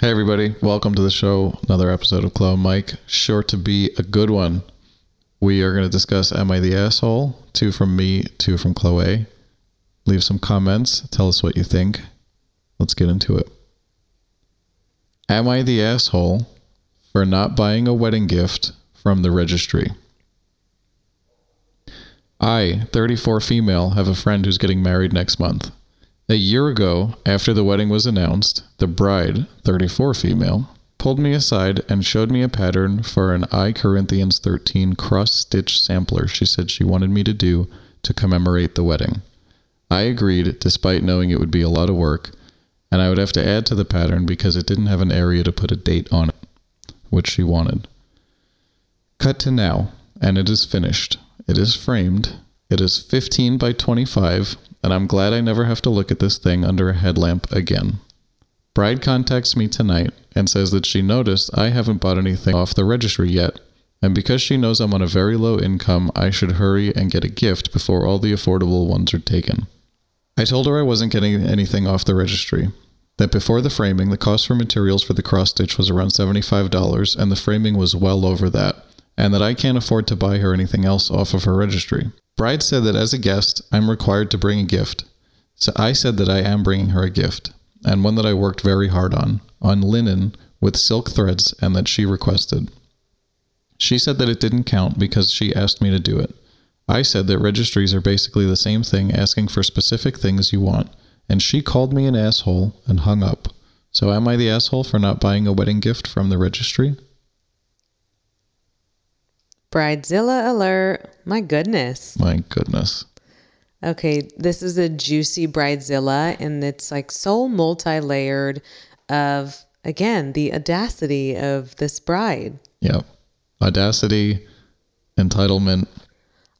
Hey, everybody. Welcome to the show. Another episode of Chloe Mike. Sure to be a good one. We are going to discuss Am I the Asshole? Two from me, two from Chloe. Leave some comments. Tell us what you think. Let's get into it. Am I the asshole for not buying a wedding gift from the registry? I, 34 female, have a friend who's getting married next month. A year ago, after the wedding was announced, the bride, 34 female, pulled me aside and showed me a pattern for an I Corinthians 13 cross stitch sampler she said she wanted me to do to commemorate the wedding. I agreed, despite knowing it would be a lot of work, and I would have to add to the pattern because it didn't have an area to put a date on it, which she wanted. Cut to now, and it is finished. It is framed. It is 15 by 25 and I'm glad I never have to look at this thing under a headlamp again. Bride contacts me tonight and says that she noticed I haven't bought anything off the registry yet, and because she knows I'm on a very low income, I should hurry and get a gift before all the affordable ones are taken. I told her I wasn't getting anything off the registry, that before the framing, the cost for materials for the cross stitch was around $75, and the framing was well over that, and that I can't afford to buy her anything else off of her registry. Bride said that as a guest, I'm required to bring a gift. So I said that I am bringing her a gift, and one that I worked very hard on, on linen with silk threads, and that she requested. She said that it didn't count because she asked me to do it. I said that registries are basically the same thing, asking for specific things you want, and she called me an asshole and hung up. So am I the asshole for not buying a wedding gift from the registry? Bridezilla alert. My goodness. My goodness. Okay, this is a juicy Bridezilla, and it's like so multi layered of, again, the audacity of this bride. Yep. Audacity, entitlement.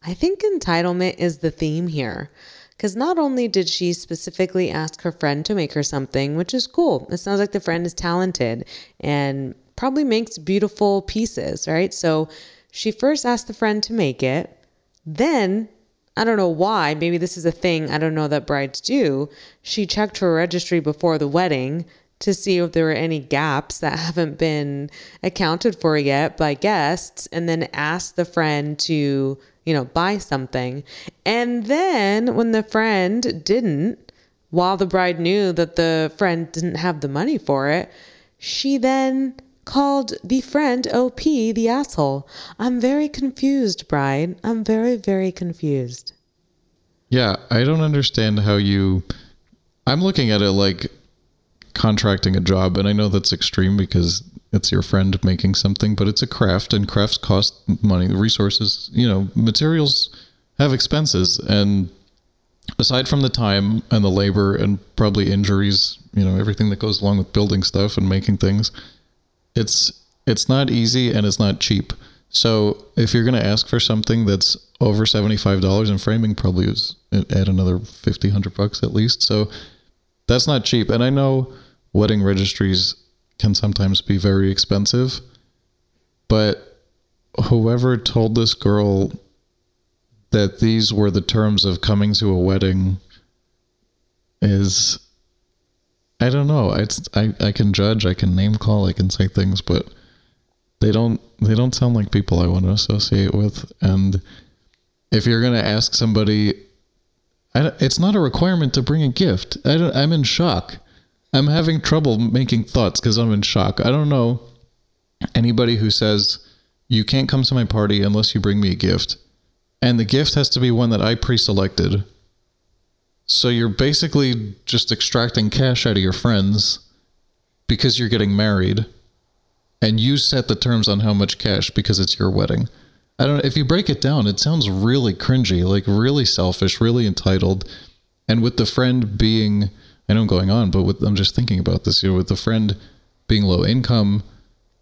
I think entitlement is the theme here. Because not only did she specifically ask her friend to make her something, which is cool, it sounds like the friend is talented and probably makes beautiful pieces, right? So she first asked the friend to make it. Then, I don't know why, maybe this is a thing I don't know that brides do. She checked her registry before the wedding to see if there were any gaps that haven't been accounted for yet by guests and then asked the friend to, you know, buy something. And then when the friend didn't, while the bride knew that the friend didn't have the money for it, she then called the friend OP the asshole. I'm very confused, Brian. I'm very, very confused. Yeah, I don't understand how you. I'm looking at it like contracting a job, and I know that's extreme because it's your friend making something, but it's a craft, and crafts cost money, resources, you know, materials have expenses, and aside from the time and the labor and probably injuries, you know, everything that goes along with building stuff and making things, it's it's not easy and it's not cheap. So if you're going to ask for something that's over $75 and framing probably is at another 50 100 bucks at least. So that's not cheap. And I know wedding registries can sometimes be very expensive, but whoever told this girl that these were the terms of coming to a wedding is I don't know. It's I, I can judge, I can name call, I can say things, but they don't they don't sound like people I want to associate with. And if you're gonna ask somebody, I, it's not a requirement to bring a gift. I don't, I'm in shock. I'm having trouble making thoughts because I'm in shock. I don't know anybody who says you can't come to my party unless you bring me a gift, and the gift has to be one that I pre-selected so you're basically just extracting cash out of your friends because you're getting married and you set the terms on how much cash because it's your wedding. I don't know if you break it down, it sounds really cringy, like really selfish, really entitled. And with the friend being I know I'm going on, but with, I'm just thinking about this, you know, with the friend being low income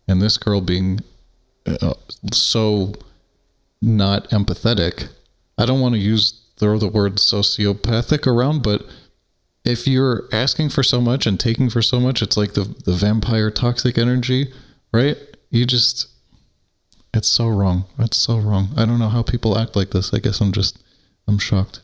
and this girl being uh, so not empathetic. I don't want to use throw the word sociopathic around, but if you're asking for so much and taking for so much, it's like the the vampire toxic energy, right? You just it's so wrong. It's so wrong. I don't know how people act like this. I guess I'm just I'm shocked.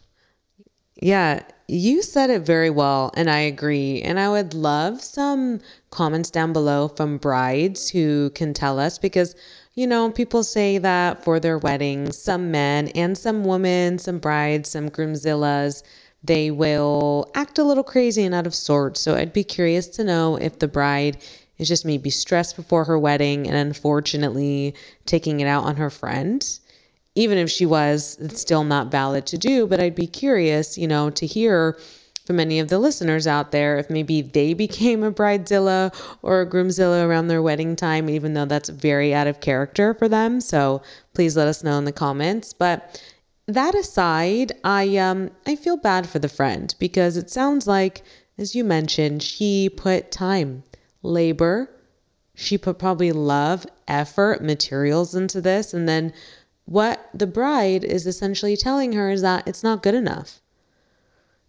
Yeah, you said it very well, and I agree. And I would love some comments down below from brides who can tell us because, you know, people say that for their weddings, some men and some women, some brides, some groomzillas, they will act a little crazy and out of sorts. So I'd be curious to know if the bride is just maybe stressed before her wedding and unfortunately taking it out on her friend even if she was, it's still not valid to do. But I'd be curious, you know, to hear from any of the listeners out there if maybe they became a bridezilla or a groomzilla around their wedding time, even though that's very out of character for them. So please let us know in the comments. But that aside, I um I feel bad for the friend because it sounds like, as you mentioned, she put time, labor, she put probably love, effort, materials into this, and then what the bride is essentially telling her is that it's not good enough.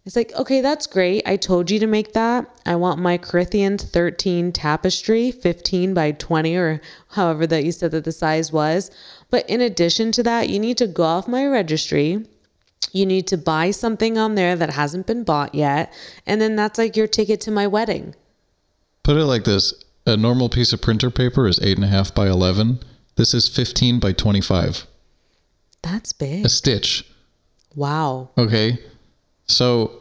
It's like, okay, that's great. I told you to make that. I want my Corinthians 13 tapestry, 15 by 20, or however that you said that the size was. But in addition to that, you need to go off my registry. You need to buy something on there that hasn't been bought yet. And then that's like your ticket to my wedding. Put it like this a normal piece of printer paper is 8.5 by 11. This is 15 by 25. That's big. A stitch. Wow. Okay. So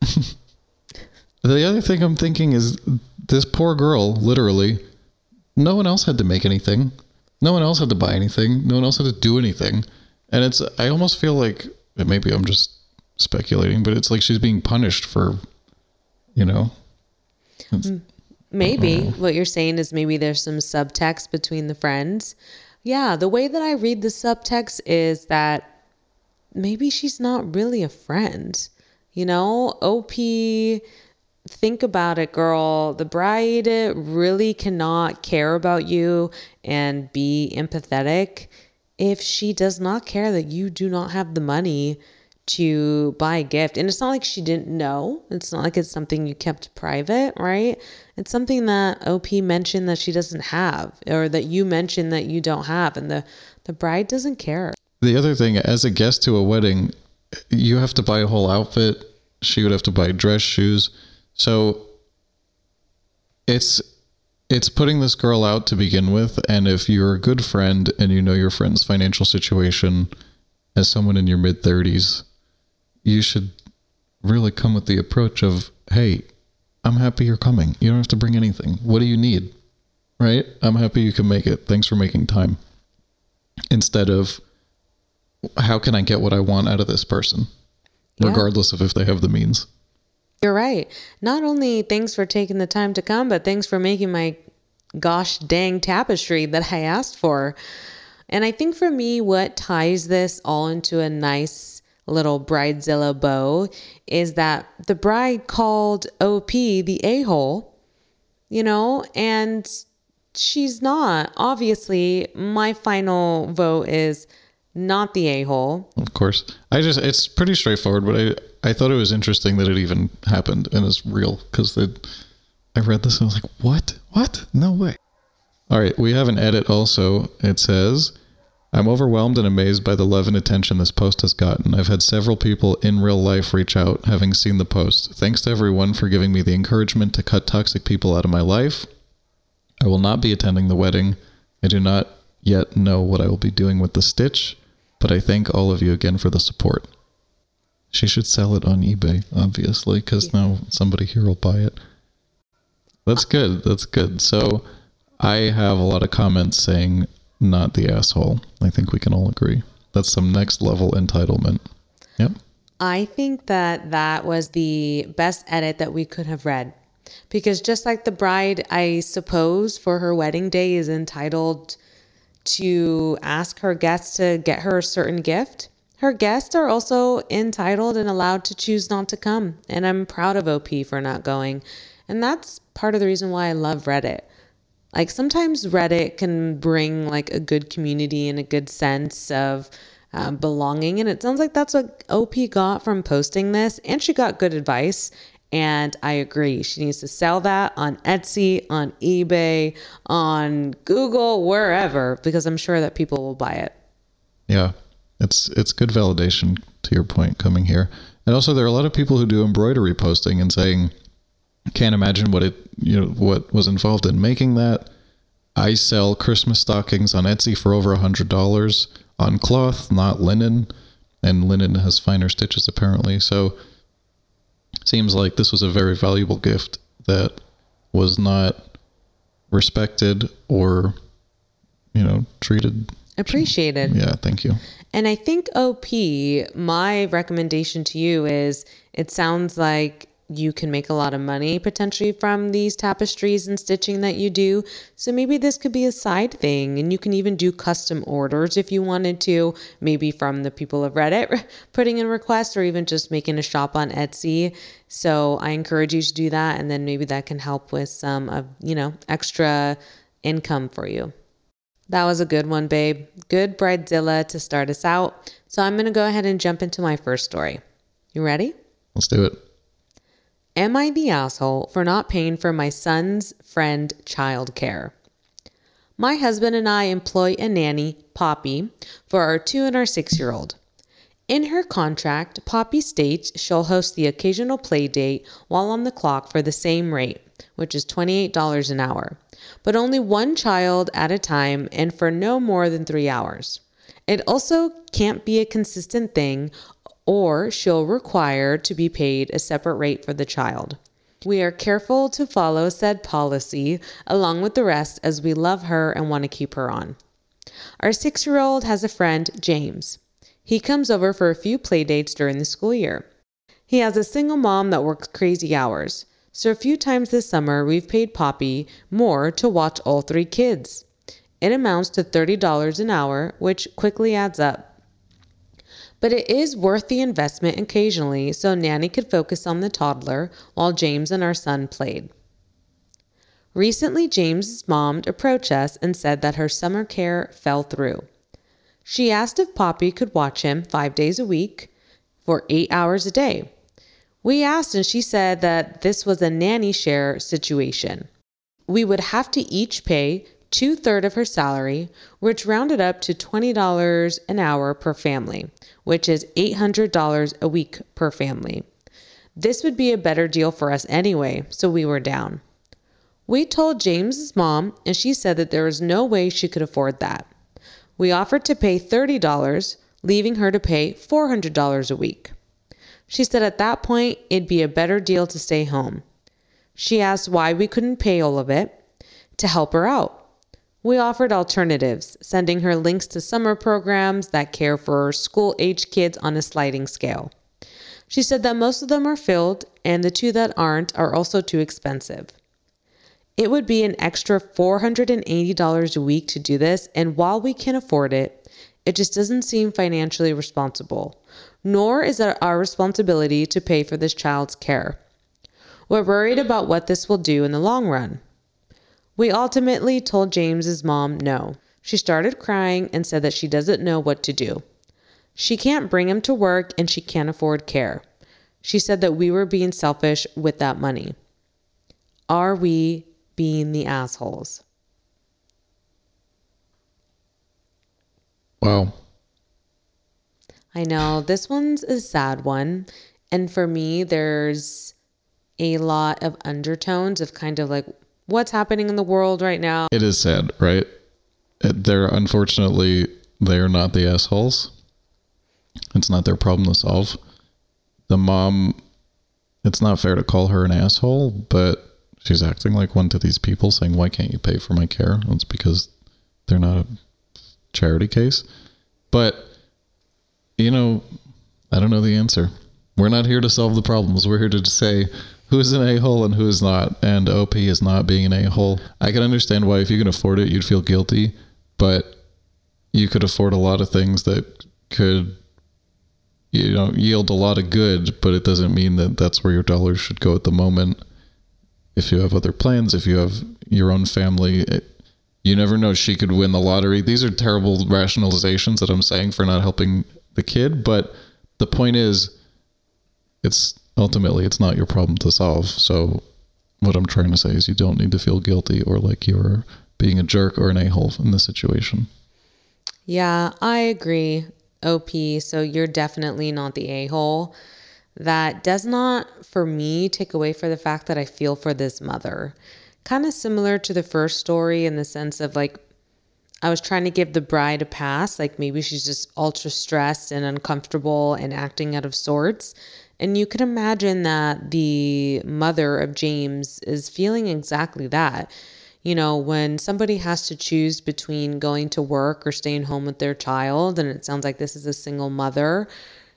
the other thing I'm thinking is this poor girl, literally, no one else had to make anything. No one else had to buy anything. No one else had to do anything. And it's I almost feel like maybe I'm just speculating, but it's like she's being punished for you know. Maybe what you're saying is maybe there's some subtext between the friends. Yeah, the way that I read the subtext is that maybe she's not really a friend. You know, OP, think about it, girl. The bride really cannot care about you and be empathetic if she does not care that you do not have the money to buy a gift. And it's not like she didn't know. It's not like it's something you kept private, right? It's something that OP mentioned that she doesn't have or that you mentioned that you don't have and the the bride doesn't care. The other thing as a guest to a wedding, you have to buy a whole outfit. She would have to buy dress shoes. So it's it's putting this girl out to begin with and if you're a good friend and you know your friend's financial situation as someone in your mid 30s you should really come with the approach of, hey, I'm happy you're coming. You don't have to bring anything. What do you need? Right? I'm happy you can make it. Thanks for making time. Instead of, how can I get what I want out of this person, yeah. regardless of if they have the means. You're right. Not only thanks for taking the time to come, but thanks for making my gosh dang tapestry that I asked for. And I think for me, what ties this all into a nice little bridezilla bow is that the bride called OP the a hole, you know, and she's not. Obviously, my final vote is not the a hole. Of course. I just, it's pretty straightforward, but I, I thought it was interesting that it even happened and is real because I read this and I was like, what? What? No way. All right. We have an edit also. It says, I'm overwhelmed and amazed by the love and attention this post has gotten. I've had several people in real life reach out having seen the post. Thanks to everyone for giving me the encouragement to cut toxic people out of my life. I will not be attending the wedding. I do not yet know what I will be doing with the stitch, but I thank all of you again for the support. She should sell it on eBay, obviously, because yeah. now somebody here will buy it. That's good. That's good. So I have a lot of comments saying not the asshole. I think we can all agree. That's some next level entitlement. Yep. I think that that was the best edit that we could have read. Because just like the bride, I suppose, for her wedding day is entitled to ask her guests to get her a certain gift, her guests are also entitled and allowed to choose not to come. And I'm proud of OP for not going. And that's part of the reason why I love Reddit. Like sometimes Reddit can bring like a good community and a good sense of uh, belonging. And it sounds like that's what OP got from posting this. And she got good advice. And I agree. She needs to sell that on Etsy, on eBay, on Google, wherever, because I'm sure that people will buy it. Yeah. It's it's good validation to your point coming here. And also, there are a lot of people who do embroidery posting and saying, "Can't imagine what it, you know, what was involved in making that." I sell Christmas stockings on Etsy for over a hundred dollars on cloth, not linen, and linen has finer stitches apparently. So, seems like this was a very valuable gift that was not respected or, you know, treated. Appreciated. Yeah, thank you. And I think OP, my recommendation to you is it sounds like you can make a lot of money potentially from these tapestries and stitching that you do. So maybe this could be a side thing and you can even do custom orders if you wanted to, maybe from the people of Reddit putting in requests or even just making a shop on Etsy. So I encourage you to do that and then maybe that can help with some of, you know, extra income for you. That was a good one, babe. Good bridezilla to start us out. So I'm going to go ahead and jump into my first story. You ready? Let's do it. Am I the asshole for not paying for my son's friend childcare? My husband and I employ a nanny, Poppy, for our two and our six year old. In her contract, Poppy states she'll host the occasional play date while on the clock for the same rate, which is $28 an hour, but only one child at a time and for no more than three hours. It also can't be a consistent thing, or she'll require to be paid a separate rate for the child. We are careful to follow said policy along with the rest as we love her and want to keep her on. Our six year old has a friend, James. He comes over for a few play dates during the school year. He has a single mom that works crazy hours, so a few times this summer we've paid Poppy more to watch all three kids. It amounts to $30 an hour, which quickly adds up. But it is worth the investment occasionally so Nanny could focus on the toddler while James and our son played. Recently, James's mom approached us and said that her summer care fell through. She asked if Poppy could watch him five days a week for eight hours a day. We asked, and she said that this was a nanny share situation. We would have to each pay two thirds of her salary, which rounded up to $20 an hour per family, which is $800 a week per family. This would be a better deal for us anyway, so we were down. We told James's mom, and she said that there was no way she could afford that. We offered to pay $30, leaving her to pay $400 a week. She said at that point it'd be a better deal to stay home. She asked why we couldn't pay all of it to help her out. We offered alternatives, sending her links to summer programs that care for school age kids on a sliding scale. She said that most of them are filled, and the two that aren't are also too expensive. It would be an extra $480 a week to do this, and while we can afford it, it just doesn't seem financially responsible, nor is it our responsibility to pay for this child's care. We're worried about what this will do in the long run. We ultimately told James's mom no. She started crying and said that she doesn't know what to do. She can't bring him to work and she can't afford care. She said that we were being selfish with that money. Are we being the assholes? Wow. I know this one's a sad one. And for me, there's a lot of undertones of kind of like what's happening in the world right now. It is sad, right? They're unfortunately they're not the assholes. It's not their problem to solve. The mom, it's not fair to call her an asshole, but she's acting like one to these people, saying, "Why can't you pay for my care?" It's because they're not a charity case. But you know, I don't know the answer. We're not here to solve the problems. We're here to say who is an a hole and who is not. And OP is not being an a hole. I can understand why, if you can afford it, you'd feel guilty, but you could afford a lot of things that could, you know, yield a lot of good, but it doesn't mean that that's where your dollars should go at the moment. If you have other plans, if you have your own family, it, you never know. She could win the lottery. These are terrible rationalizations that I'm saying for not helping the kid, but the point is, it's ultimately it's not your problem to solve. So what I'm trying to say is you don't need to feel guilty or like you're being a jerk or an a-hole in this situation. Yeah, I agree. OP, so you're definitely not the a-hole. that does not, for me, take away for the fact that I feel for this mother. Kind of similar to the first story in the sense of like, I was trying to give the bride a pass. Like maybe she's just ultra stressed and uncomfortable and acting out of sorts. And you can imagine that the mother of James is feeling exactly that. You know, when somebody has to choose between going to work or staying home with their child, and it sounds like this is a single mother,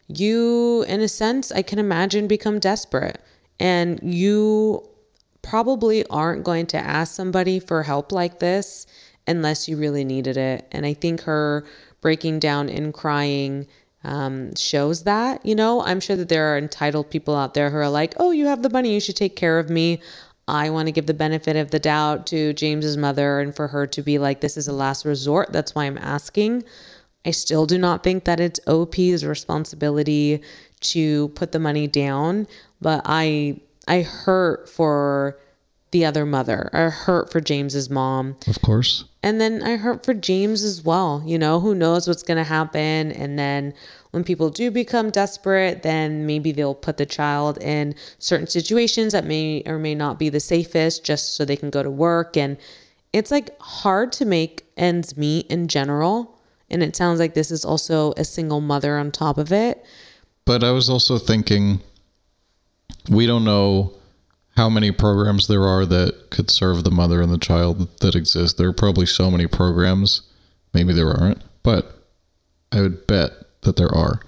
you, in a sense, I can imagine become desperate. And you probably aren't going to ask somebody for help like this unless you really needed it. And I think her breaking down and crying um, shows that. You know, I'm sure that there are entitled people out there who are like, oh, you have the money, you should take care of me. I want to give the benefit of the doubt to James's mother and for her to be like, this is a last resort. That's why I'm asking. I still do not think that it's OP's responsibility to put the money down, but I I hurt for the other mother. I hurt for James's mom. Of course. And then I hurt for James as well. You know, who knows what's going to happen and then when people do become desperate, then maybe they'll put the child in certain situations that may or may not be the safest just so they can go to work and it's like hard to make ends meet in general and it sounds like this is also a single mother on top of it. But I was also thinking we don't know how many programs there are that could serve the mother and the child that exist. There are probably so many programs. Maybe there aren't, but I would bet that there are.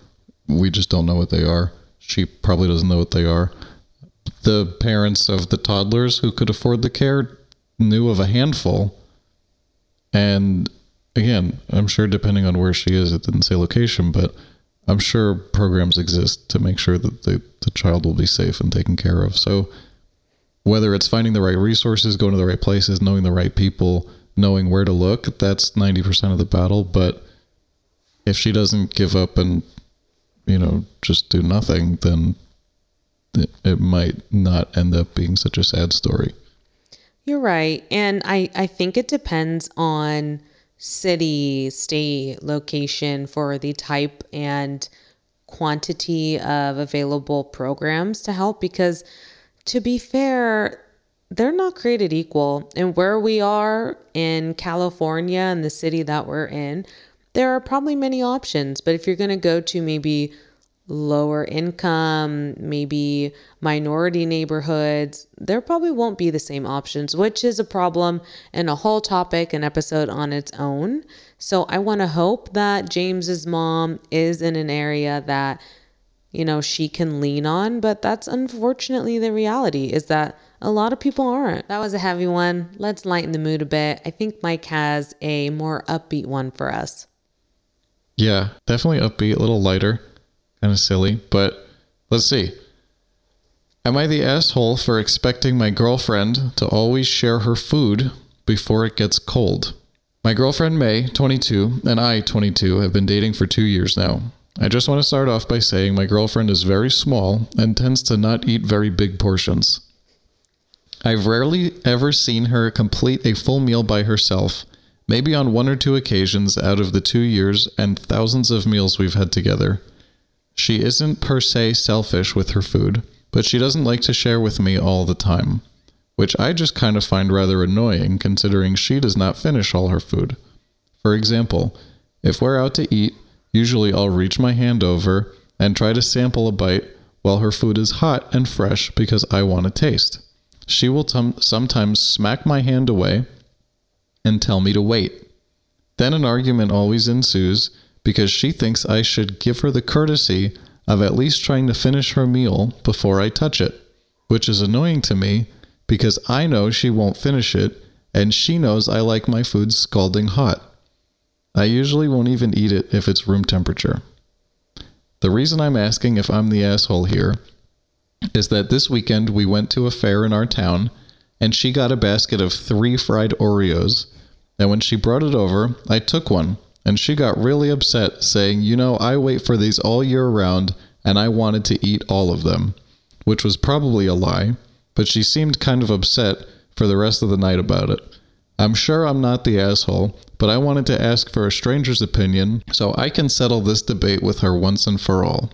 We just don't know what they are. She probably doesn't know what they are. The parents of the toddlers who could afford the care knew of a handful, and again, I'm sure depending on where she is, it didn't say location, but I'm sure programs exist to make sure that the, the child will be safe and taken care of. So whether it's finding the right resources, going to the right places, knowing the right people, knowing where to look, that's 90% of the battle. But if she doesn't give up and, you know, just do nothing, then it, it might not end up being such a sad story. You're right. And I, I think it depends on city, state, location for the type and quantity of available programs to help because to be fair, they're not created equal. And where we are in California and the city that we're in, there are probably many options. But if you're going to go to maybe lower income, maybe minority neighborhoods, there probably won't be the same options, which is a problem and a whole topic, an episode on its own. So I want to hope that James's mom is in an area that you know she can lean on, but that's unfortunately the reality is that a lot of people aren't. That was a heavy one. Let's lighten the mood a bit. I think Mike has a more upbeat one for us. Yeah, definitely upbeat, a little lighter kind of silly, but let's see. Am I the asshole for expecting my girlfriend to always share her food before it gets cold? My girlfriend May, 22, and I, 22, have been dating for two years now. I just want to start off by saying my girlfriend is very small and tends to not eat very big portions. I've rarely ever seen her complete a full meal by herself, maybe on one or two occasions out of the two years and thousands of meals we've had together. She isn't per se selfish with her food, but she doesn't like to share with me all the time, which I just kind of find rather annoying considering she does not finish all her food. For example, if we're out to eat, usually I'll reach my hand over and try to sample a bite while her food is hot and fresh because I want to taste. She will t- sometimes smack my hand away and tell me to wait. Then an argument always ensues because she thinks I should give her the courtesy of at least trying to finish her meal before I touch it, which is annoying to me because I know she won't finish it and she knows I like my food scalding hot. I usually won't even eat it if it's room temperature. The reason I'm asking if I'm the asshole here is that this weekend we went to a fair in our town and she got a basket of three fried Oreos. And when she brought it over, I took one and she got really upset, saying, You know, I wait for these all year round, and I wanted to eat all of them, which was probably a lie, but she seemed kind of upset for the rest of the night about it. I'm sure I'm not the asshole, but I wanted to ask for a stranger's opinion so I can settle this debate with her once and for all.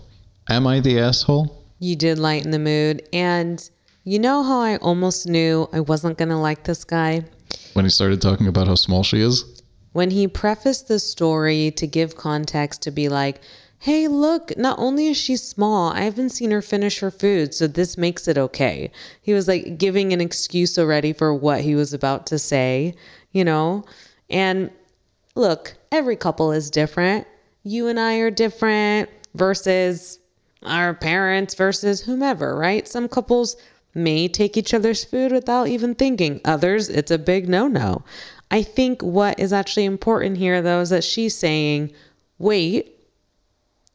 Am I the asshole? You did lighten the mood. And you know how I almost knew I wasn't going to like this guy? When he started talking about how small she is? When he prefaced the story to give context to be like, hey, look, not only is she small, I haven't seen her finish her food, so this makes it okay. He was like giving an excuse already for what he was about to say, you know? And look, every couple is different. You and I are different versus our parents versus whomever, right? Some couples may take each other's food without even thinking. Others, it's a big no no. I think what is actually important here, though, is that she's saying, wait,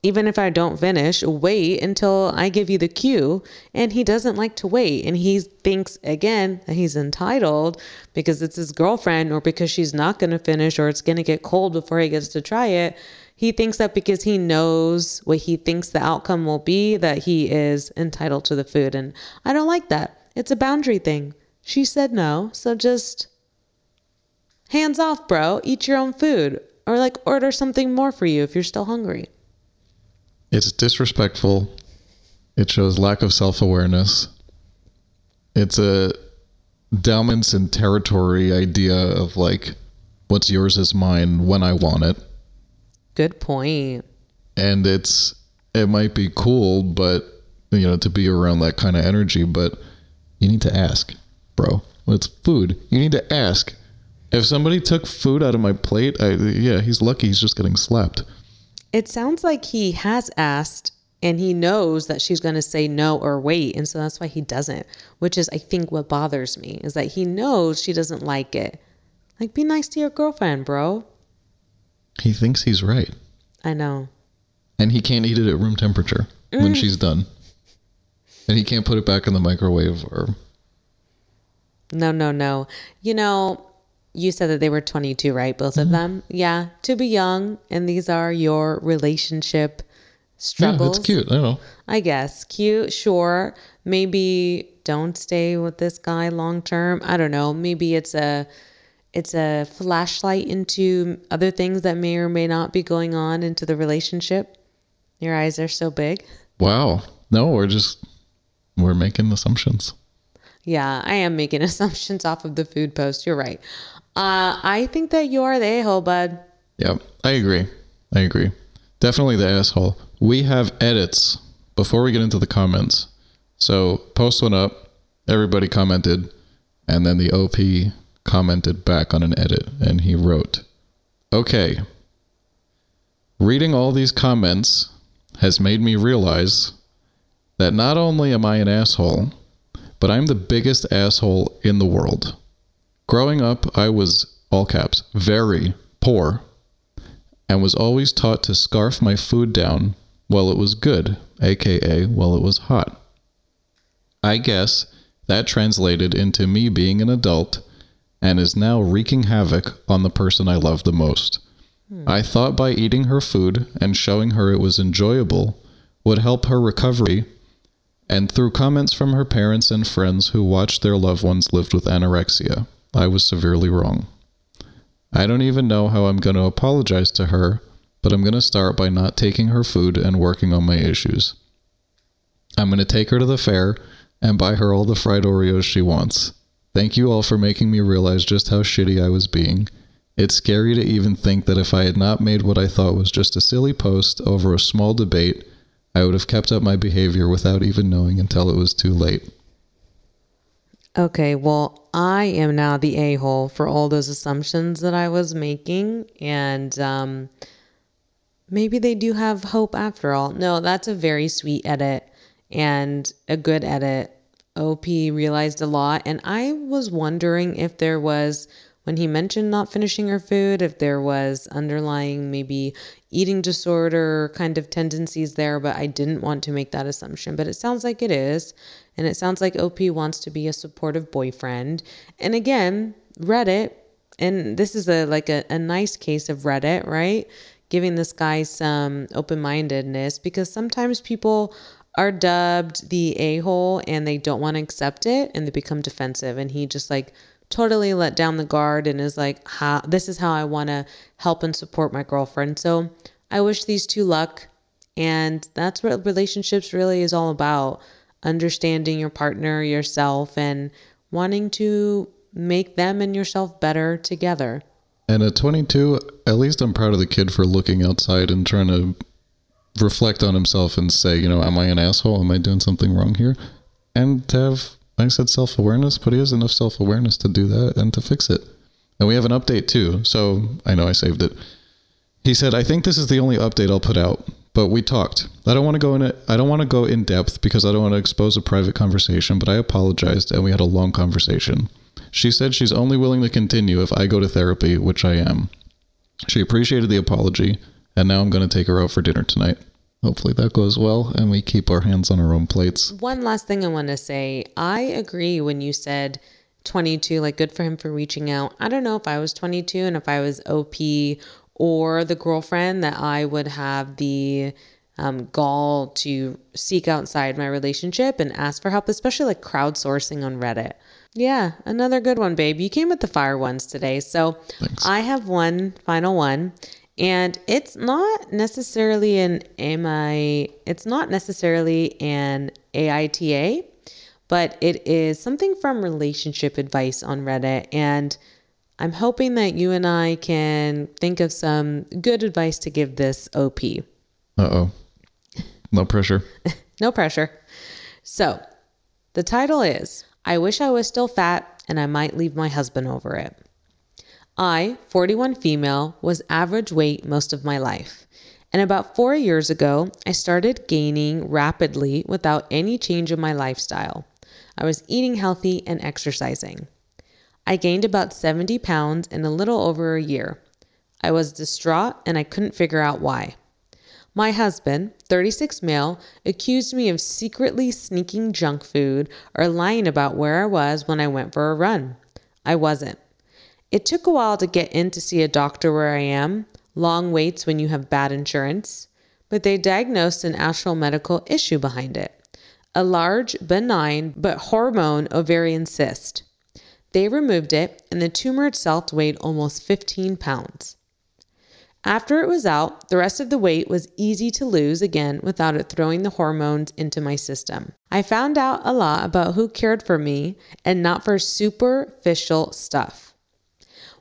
even if I don't finish, wait until I give you the cue. And he doesn't like to wait. And he thinks, again, that he's entitled because it's his girlfriend or because she's not going to finish or it's going to get cold before he gets to try it. He thinks that because he knows what he thinks the outcome will be, that he is entitled to the food. And I don't like that. It's a boundary thing. She said no. So just hands off, bro. Eat your own food or like order something more for you if you're still hungry. It's disrespectful. It shows lack of self awareness. It's a dominance and territory idea of like, what's yours is mine when I want it. Good point. And it's, it might be cool, but, you know, to be around that kind of energy, but you need to ask, bro. It's food. You need to ask. If somebody took food out of my plate, I, yeah, he's lucky he's just getting slapped. It sounds like he has asked and he knows that she's going to say no or wait. And so that's why he doesn't, which is, I think, what bothers me is that he knows she doesn't like it. Like, be nice to your girlfriend, bro. He thinks he's right. I know. And he can't eat it at room temperature mm. when she's done. And he can't put it back in the microwave or. No, no, no. You know, you said that they were 22, right? Both mm-hmm. of them. Yeah, to be young, and these are your relationship struggles. Yeah, it's cute. I know. I guess cute. Sure. Maybe don't stay with this guy long term. I don't know. Maybe it's a it's a flashlight into other things that may or may not be going on into the relationship. Your eyes are so big. Wow. No, we're just we're making assumptions. Yeah, I am making assumptions off of the food post. You're right. Uh, I think that you are the a hole, bud. Yep, I agree. I agree. Definitely the asshole. We have edits before we get into the comments. So post one up, everybody commented, and then the OP commented back on an edit, and he wrote, Okay, reading all these comments has made me realize that not only am I an asshole, but I'm the biggest asshole in the world. Growing up, I was, all caps, very poor and was always taught to scarf my food down while it was good, aka while it was hot. I guess that translated into me being an adult and is now wreaking havoc on the person I love the most. Hmm. I thought by eating her food and showing her it was enjoyable would help her recovery, and through comments from her parents and friends who watched their loved ones live with anorexia. I was severely wrong. I don't even know how I'm going to apologize to her, but I'm going to start by not taking her food and working on my issues. I'm going to take her to the fair and buy her all the fried Oreos she wants. Thank you all for making me realize just how shitty I was being. It's scary to even think that if I had not made what I thought was just a silly post over a small debate, I would have kept up my behavior without even knowing until it was too late. Okay, well, I am now the a hole for all those assumptions that I was making. And um, maybe they do have hope after all. No, that's a very sweet edit and a good edit. OP realized a lot. And I was wondering if there was, when he mentioned not finishing her food, if there was underlying maybe eating disorder kind of tendencies there, but I didn't want to make that assumption. But it sounds like it is. And it sounds like OP wants to be a supportive boyfriend. And again, Reddit, and this is a like a, a nice case of Reddit, right? Giving this guy some open mindedness because sometimes people are dubbed the a hole and they don't want to accept it and they become defensive. And he just like totally let down the guard and is like, this is how I want to help and support my girlfriend. So I wish these two luck And that's what relationships really is all about understanding your partner, yourself, and wanting to make them and yourself better together. And at 22, at least I'm proud of the kid for looking outside and trying to reflect on himself and say, you know, am I an asshole? Am I doing something wrong here? And to have, like I said, self awareness, but he has enough self awareness to do that and to fix it. And we have an update too. So I know I saved it. He said, I think this is the only update I'll put out, but we talked. I don't want to go in it. I don't want to go in depth because I don't want to expose a private conversation, but I apologized and we had a long conversation. She said she's only willing to continue if I go to therapy, which I am. She appreciated the apology, and now I'm going to take her out for dinner tonight. Hopefully that goes well and we keep our hands on our own plates. One last thing I want to say I agree when you said 22, like good for him for reaching out. I don't know if I was 22 and if I was OP or the girlfriend that I would have the um, gall to seek outside my relationship and ask for help, especially like crowdsourcing on Reddit. Yeah, another good one, babe. You came with the fire ones today. So Thanks. I have one final one. And it's not necessarily an MI, it's not necessarily an AITA, but it is something from relationship advice on Reddit. And I'm hoping that you and I can think of some good advice to give this OP. Uh oh. No pressure. No pressure. So, the title is I Wish I Was Still Fat and I Might Leave My Husband Over It. I, 41 female, was average weight most of my life. And about four years ago, I started gaining rapidly without any change in my lifestyle. I was eating healthy and exercising. I gained about 70 pounds in a little over a year. I was distraught and I couldn't figure out why. My husband, 36 male, accused me of secretly sneaking junk food or lying about where I was when I went for a run. I wasn't. It took a while to get in to see a doctor where I am, long waits when you have bad insurance, but they diagnosed an actual medical issue behind it a large, benign, but hormone ovarian cyst. They removed it, and the tumor itself weighed almost 15 pounds. After it was out, the rest of the weight was easy to lose again without it throwing the hormones into my system. I found out a lot about who cared for me and not for superficial stuff.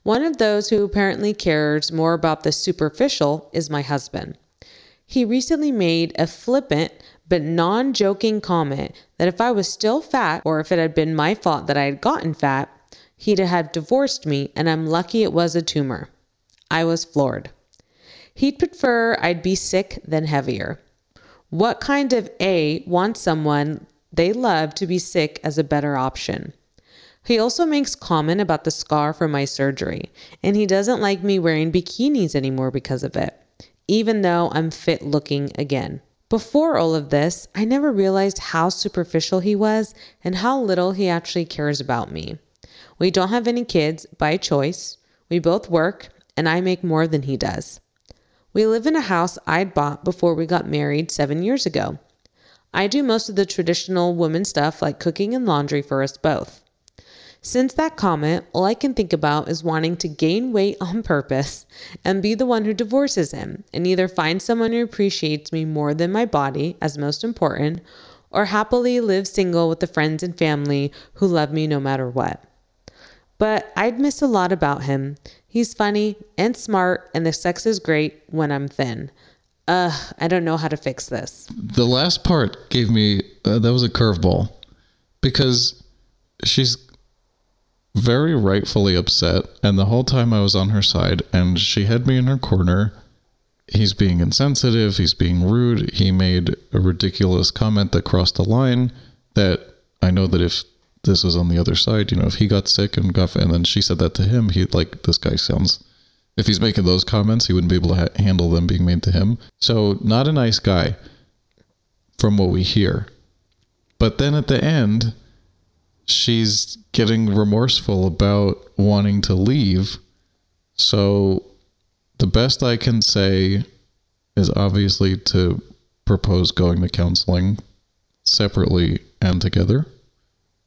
One of those who apparently cares more about the superficial is my husband. He recently made a flippant but non joking comment that if I was still fat or if it had been my fault that I had gotten fat, he'd have divorced me and I'm lucky it was a tumor. I was floored. He'd prefer I'd be sick than heavier. What kind of A wants someone they love to be sick as a better option? He also makes comment about the scar from my surgery, and he doesn't like me wearing bikinis anymore because of it, even though I'm fit looking again. Before all of this, I never realized how superficial he was and how little he actually cares about me. We don't have any kids by choice. We both work, and I make more than he does. We live in a house I'd bought before we got married seven years ago. I do most of the traditional woman stuff like cooking and laundry for us both. Since that comment, all I can think about is wanting to gain weight on purpose and be the one who divorces him and either find someone who appreciates me more than my body as most important or happily live single with the friends and family who love me no matter what. But I'd miss a lot about him. He's funny and smart, and the sex is great when I'm thin. Ugh, I don't know how to fix this. The last part gave me uh, that was a curveball because she's very rightfully upset and the whole time I was on her side and she had me in her corner. He's being insensitive he's being rude he made a ridiculous comment that crossed the line that I know that if this was on the other side you know if he got sick and got and then she said that to him he'd like this guy sounds if he's making those comments he wouldn't be able to ha- handle them being made to him. So not a nice guy from what we hear. But then at the end she's getting remorseful about wanting to leave. So the best I can say is obviously to propose going to counseling separately and together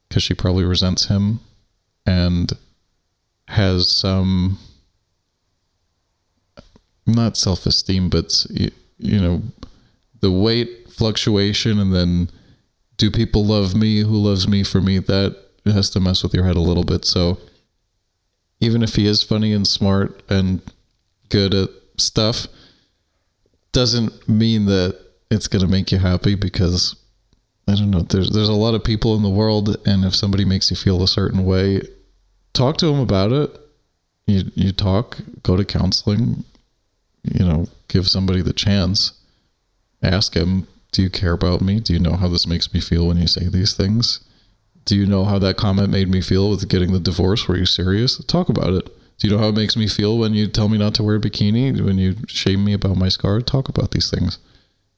because she probably resents him and has some not self-esteem but you, you know the weight fluctuation and then do people love me? Who loves me for me? That has to mess with your head a little bit. So even if he is funny and smart and good at stuff, doesn't mean that it's going to make you happy because I don't know. There's there's a lot of people in the world, and if somebody makes you feel a certain way, talk to them about it. You you talk, go to counseling. You know, give somebody the chance. Ask him, do you care about me? Do you know how this makes me feel when you say these things? Do you know how that comment made me feel with getting the divorce? Were you serious? Talk about it. Do you know how it makes me feel when you tell me not to wear a bikini? When you shame me about my scar? Talk about these things.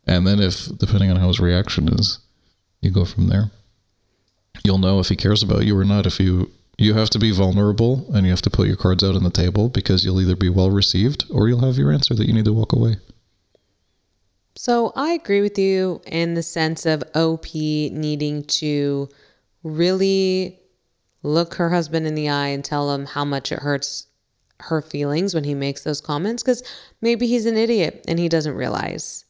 And then, if depending on how his reaction is, you go from there. You'll know if he cares about you or not. If you you have to be vulnerable and you have to put your cards out on the table because you'll either be well received or you'll have your answer that you need to walk away. So I agree with you in the sense of OP needing to really look her husband in the eye and tell him how much it hurts her feelings when he makes those comments because maybe he's an idiot and he doesn't realize.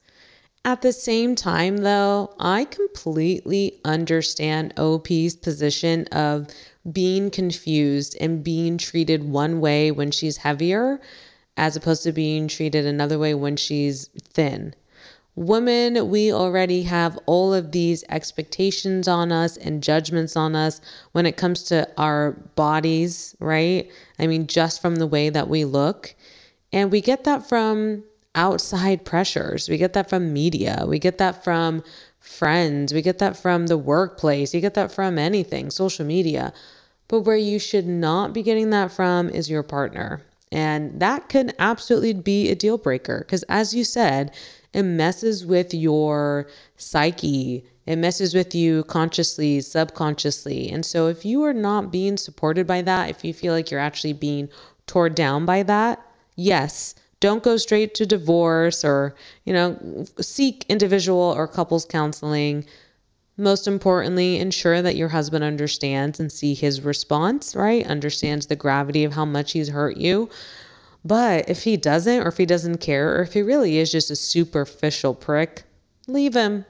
At the same time, though, I completely understand OP's position of being confused and being treated one way when she's heavier as opposed to being treated another way when she's thin. Women, we already have all of these expectations on us and judgments on us when it comes to our bodies, right? I mean, just from the way that we look. And we get that from outside pressures. We get that from media. We get that from friends. We get that from the workplace. You get that from anything, social media. But where you should not be getting that from is your partner. And that can absolutely be a deal breaker because, as you said, it messes with your psyche. It messes with you consciously, subconsciously. And so, if you are not being supported by that, if you feel like you're actually being torn down by that, yes, don't go straight to divorce or, you know, seek individual or couples counseling. Most importantly, ensure that your husband understands and see his response, right? Understands the gravity of how much he's hurt you. But if he doesn't, or if he doesn't care, or if he really is just a superficial prick, leave him.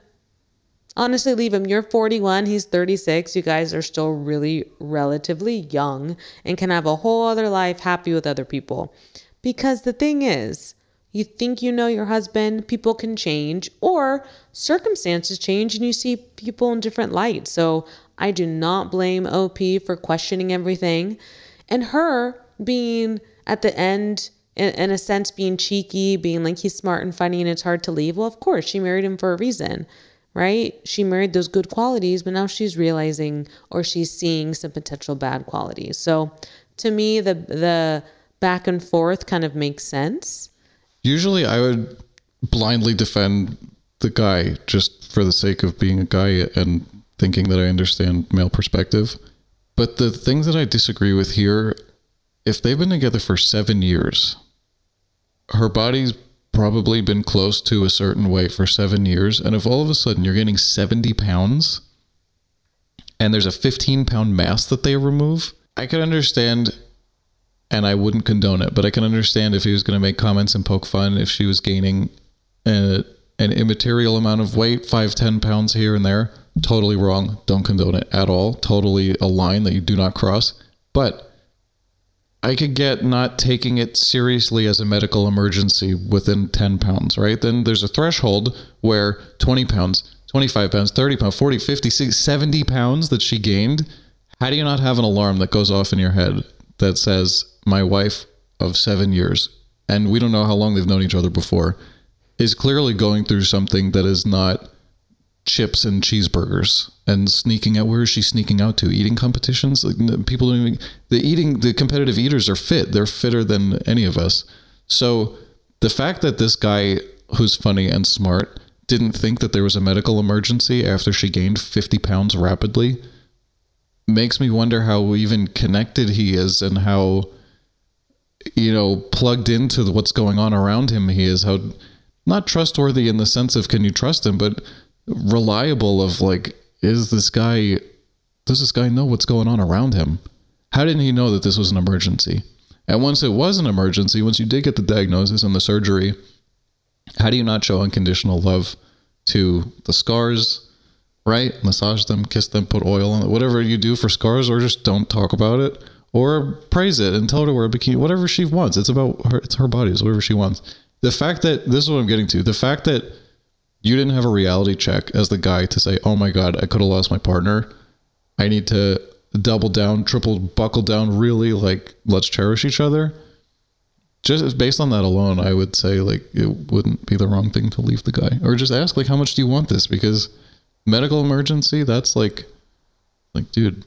Honestly, leave him. You're 41, he's 36. You guys are still really relatively young and can have a whole other life happy with other people. Because the thing is, you think you know your husband, people can change, or circumstances change and you see people in different lights. So I do not blame OP for questioning everything. And her being at the end, in, in a sense, being cheeky, being like he's smart and funny and it's hard to leave. Well, of course, she married him for a reason, right? She married those good qualities, but now she's realizing or she's seeing some potential bad qualities. So to me, the, the, back and forth kind of makes sense. Usually I would blindly defend the guy just for the sake of being a guy and thinking that I understand male perspective. But the things that I disagree with here if they've been together for seven years, her body's probably been close to a certain weight for seven years. And if all of a sudden you're getting 70 pounds and there's a 15 pound mass that they remove, I could understand and I wouldn't condone it, but I can understand if he was going to make comments and poke fun if she was gaining a, an immaterial amount of weight, five, 10 pounds here and there. Totally wrong. Don't condone it at all. Totally a line that you do not cross. But I could get not taking it seriously as a medical emergency within 10 pounds, right? Then there's a threshold where 20 pounds, 25 pounds, 30 pounds, 40, 50, 60, 70 pounds that she gained. How do you not have an alarm that goes off in your head that says, my wife of seven years, and we don't know how long they've known each other before, is clearly going through something that is not chips and cheeseburgers and sneaking out. Where is she sneaking out to? Eating competitions? Like people don't even. The eating, the competitive eaters are fit. They're fitter than any of us. So the fact that this guy who's funny and smart didn't think that there was a medical emergency after she gained 50 pounds rapidly makes me wonder how even connected he is and how you know plugged into what's going on around him he is how not trustworthy in the sense of can you trust him but reliable of like is this guy does this guy know what's going on around him how didn't he know that this was an emergency and once it was an emergency once you did get the diagnosis and the surgery how do you not show unconditional love to the scars, right? Massage them, kiss them, put oil on it, whatever you do for scars, or just don't talk about it, or praise it and tell her to wear a bikini, whatever she wants. It's about her, it's her body, it's whatever she wants. The fact that this is what I'm getting to, the fact that you didn't have a reality check as the guy to say, oh my God, I could have lost my partner. I need to double down, triple buckle down, really like, let's cherish each other just based on that alone, I would say like it wouldn't be the wrong thing to leave the guy, or just ask like, how much do you want this? Because medical emergency, that's like, like, dude,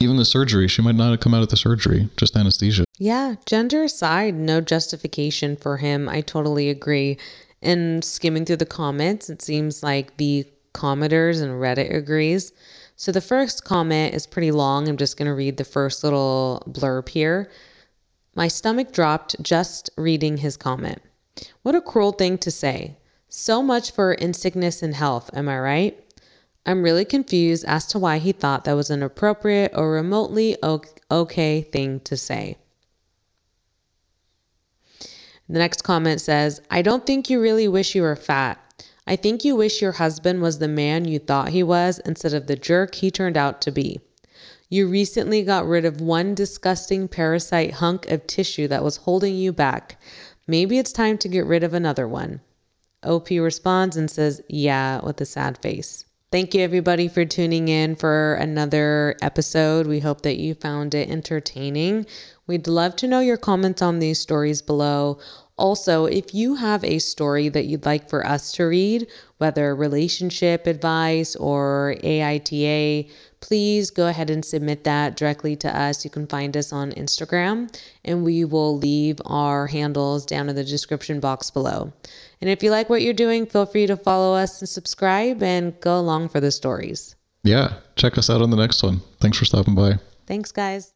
even the surgery, she might not have come out of the surgery, just anesthesia. Yeah, gender aside, no justification for him. I totally agree. And skimming through the comments, it seems like the commenters and Reddit agrees. So the first comment is pretty long. I'm just going to read the first little blurb here. My stomach dropped just reading his comment. What a cruel thing to say. So much for in sickness and health, am I right? I'm really confused as to why he thought that was an appropriate or remotely okay thing to say. The next comment says, I don't think you really wish you were fat. I think you wish your husband was the man you thought he was instead of the jerk he turned out to be. You recently got rid of one disgusting parasite hunk of tissue that was holding you back. Maybe it's time to get rid of another one. OP responds and says, Yeah, with a sad face. Thank you, everybody, for tuning in for another episode. We hope that you found it entertaining. We'd love to know your comments on these stories below. Also, if you have a story that you'd like for us to read, whether relationship advice or AITA, please go ahead and submit that directly to us. You can find us on Instagram, and we will leave our handles down in the description box below. And if you like what you're doing, feel free to follow us and subscribe and go along for the stories. Yeah, check us out on the next one. Thanks for stopping by. Thanks, guys.